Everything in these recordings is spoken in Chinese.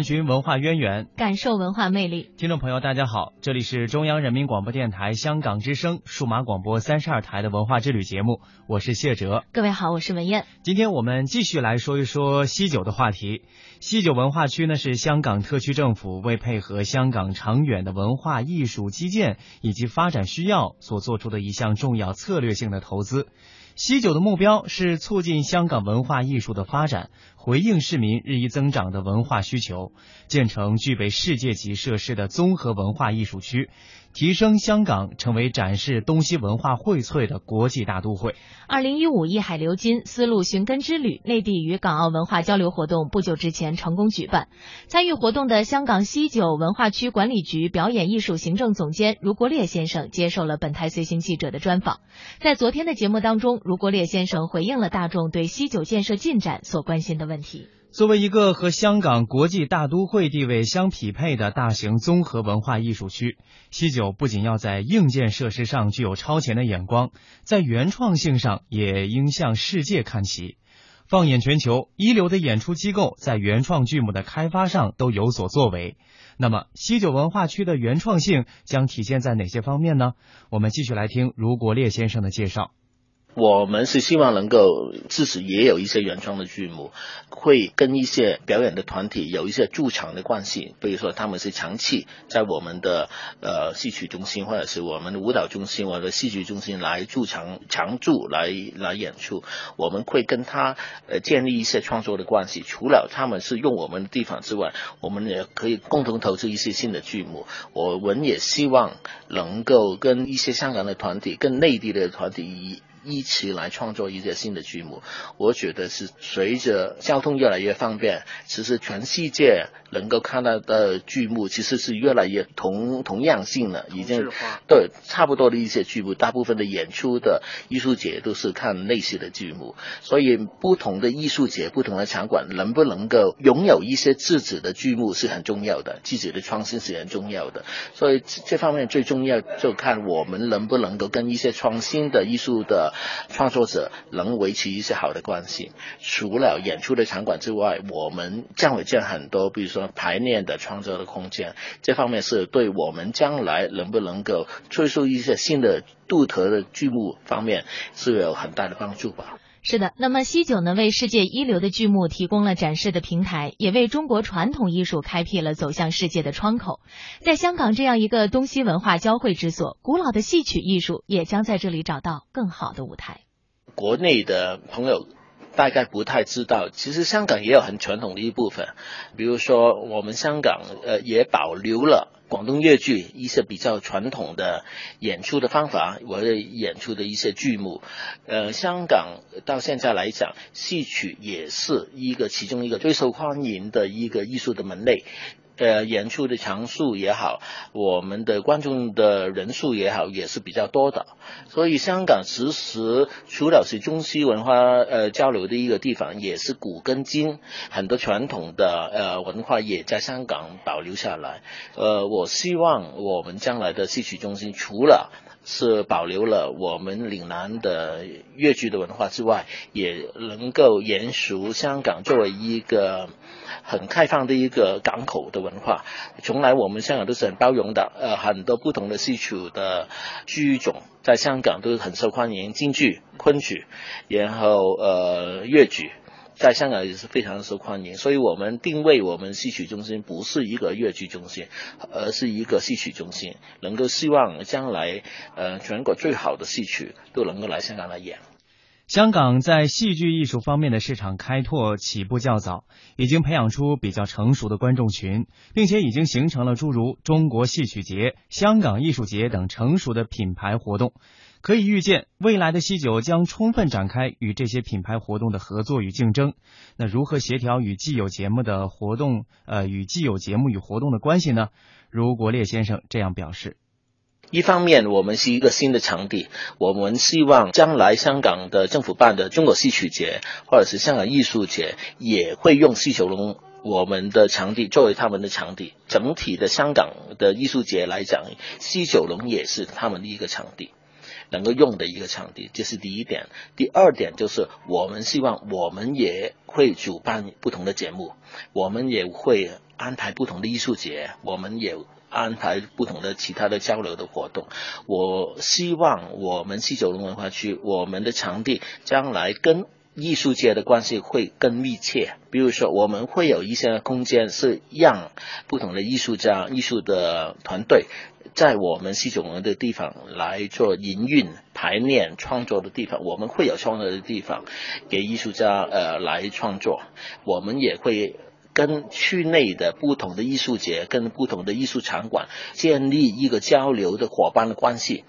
探寻文化渊源，感受文化魅力。听众朋友，大家好，这里是中央人民广播电台香港之声数码广播三十二台的文化之旅节目，我是谢哲。各位好，我是文燕。今天我们继续来说一说西九的话题。西九文化区呢，是香港特区政府为配合香港长远的文化艺术基建以及发展需要所做出的一项重要策略性的投资。西九的目标是促进香港文化艺术的发展，回应市民日益增长的文化需求，建成具备世界级设施的综合文化艺术区。提升香港成为展示东西文化荟萃的国际大都会。二零一五一海流金丝路寻根之旅内地与港澳文化交流活动不久之前成功举办。参与活动的香港西九文化区管理局表演艺术行政总监卢国烈先生接受了本台随行记者的专访。在昨天的节目当中，卢国烈先生回应了大众对西九建设进展所关心的问题。作为一个和香港国际大都会地位相匹配的大型综合文化艺术区，西九不仅要在硬件设施上具有超前的眼光，在原创性上也应向世界看齐。放眼全球，一流的演出机构在原创剧目的开发上都有所作为。那么，西九文化区的原创性将体现在哪些方面呢？我们继续来听卢国烈先生的介绍。我们是希望能够，自己也有一些原创的剧目，会跟一些表演的团体有一些驻场的关系。比如说，他们是长期在我们的呃戏曲中心，或者是我们的舞蹈中心，或者戏剧中心来驻场常驻来来演出。我们会跟他呃建立一些创作的关系。除了他们是用我们的地方之外，我们也可以共同投资一些新的剧目。我们也希望能够跟一些香港的团体、跟内地的团体一。起来创作一些新的剧目，我觉得是随着交通越来越方便，其实全世界能够看到的剧目其实是越来越同同样性了，已经对差不多的一些剧目，大部分的演出的艺术节都是看类似的剧目，所以不同的艺术节、不同的场馆能不能够拥有一些自己的剧目是很重要的，自己的创新是很重要的，所以这方面最重要就看我们能不能够跟一些创新的艺术的。创作者能维持一些好的关系，除了演出的场馆之外，我们将会建很多，比如说排练的创作的空间，这方面是对我们将来能不能够推出一些新的独特的剧目方面是有很大的帮助吧。是的，那么西九呢，为世界一流的剧目提供了展示的平台，也为中国传统艺术开辟了走向世界的窗口。在香港这样一个东西文化交汇之所，古老的戏曲艺术也将在这里找到更好的舞台。国内的朋友大概不太知道，其实香港也有很传统的一部分，比如说我们香港呃也保留了。广东粤剧一些比较传统的演出的方法，我的演出的一些剧目，呃，香港到现在来讲，戏曲也是一个其中一个最受欢迎的一个艺术的门类。呃，演出的场数也好，我们的观众的人数也好，也是比较多的。所以香港其实除了是中西文化呃交流的一个地方，也是古根今，很多传统的呃文化也在香港保留下来。呃，我希望我们将来的戏曲中心，除了是保留了我们岭南的粤剧的文化之外，也能够延续香港作为一个。很开放的一个港口的文文化，从来我们香港都是很包容的。呃，很多不同的戏曲的剧种在香港都是很受欢迎，京剧、昆曲，然后呃粤剧，在香港也是非常受欢迎。所以我们定位我们戏曲中心不是一个粤剧中心，而是一个戏曲中心，能够希望将来呃全国最好的戏曲都能够来香港来演。香港在戏剧艺术方面的市场开拓起步较早，已经培养出比较成熟的观众群，并且已经形成了诸如中国戏曲节、香港艺术节等成熟的品牌活动。可以预见，未来的西九将充分展开与这些品牌活动的合作与竞争。那如何协调与既有节目的活动，呃，与既有节目与活动的关系呢？如国烈先生这样表示。一方面，我们是一个新的场地，我们希望将来香港的政府办的中国戏曲节或者是香港艺术节，也会用西九龙我们的场地作为他们的场地。整体的香港的艺术节来讲，西九龙也是他们的一个场地，能够用的一个场地，这是第一点。第二点就是，我们希望我们也会主办不同的节目，我们也会安排不同的艺术节，我们也。安排不同的其他的交流的活动，我希望我们西九龙文化区我们的场地将来跟艺术界的关系会更密切。比如说，我们会有一些空间是让不同的艺术家、艺术的团队在我们西九龙的地方来做营运、排练、创作的地方。我们会有创作的地方给艺术家呃来创作，我们也会。跟区内的不同的艺术节、跟不同的艺术场馆建立一个交流的伙伴的关系。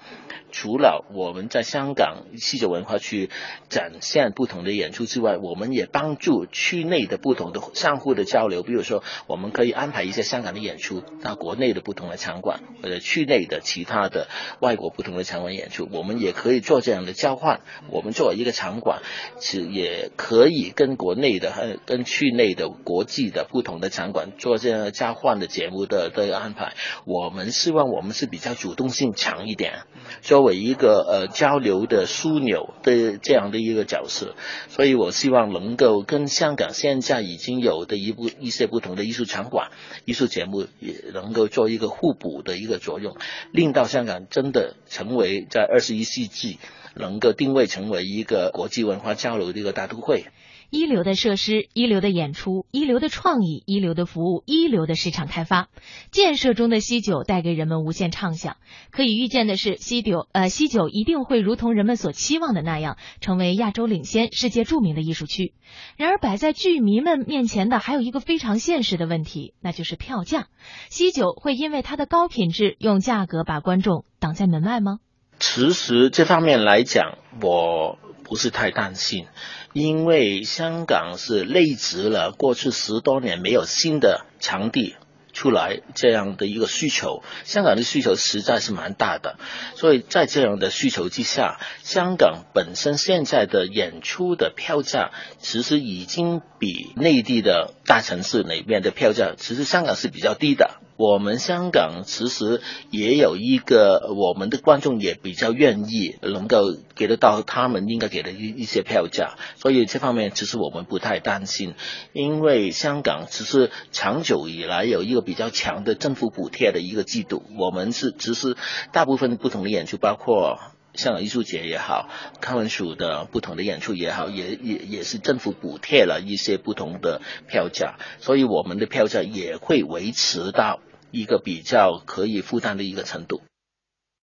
除了我们在香港西九文化区展现不同的演出之外，我们也帮助区内的不同的相互的交流。比如说，我们可以安排一些香港的演出到国内的不同的场馆，或者区内的其他的外国不同的场馆演出，我们也可以做这样的交换。我们作为一个场馆，是也可以跟国内的、跟区内的国际的不同的场馆做这样交换的节目的的安排。我们希望我们是比较主动性强一点，作为一个呃交流的枢纽的这样的一个角色，所以我希望能够跟香港现在已经有的一部一些不同的艺术场馆、艺术节目，也能够做一个互补的一个作用，令到香港真的成为在二十一世纪能够定位成为一个国际文化交流的一个大都会。一流的设施，一流的演出，一流的创意，一流的服务，一流的市场开发，建设中的西九带给人们无限畅想。可以预见的是，西九呃西九一定会如同人们所期望的那样，成为亚洲领先、世界著名的艺术区。然而，摆在剧迷们面前的还有一个非常现实的问题，那就是票价。西九会因为它的高品质，用价格把观众挡在门外吗？其实这方面来讲，我不是太担心。因为香港是累积了过去十多年没有新的场地出来这样的一个需求，香港的需求实在是蛮大的，所以在这样的需求之下，香港本身现在的演出的票价其实已经比内地的大城市里面的票价，其实香港是比较低的。我们香港其实也有一个，我们的观众也比较愿意能够给得到他们应该给的一一些票价，所以这方面其实我们不太担心，因为香港其实长久以来有一个比较强的政府补贴的一个制度，我们是其实大部分不同的演出，包括香港艺术节也好，康文署的不同的演出也好，也也也是政府补贴了一些不同的票价，所以我们的票价也会维持到。一个比较可以负担的一个程度。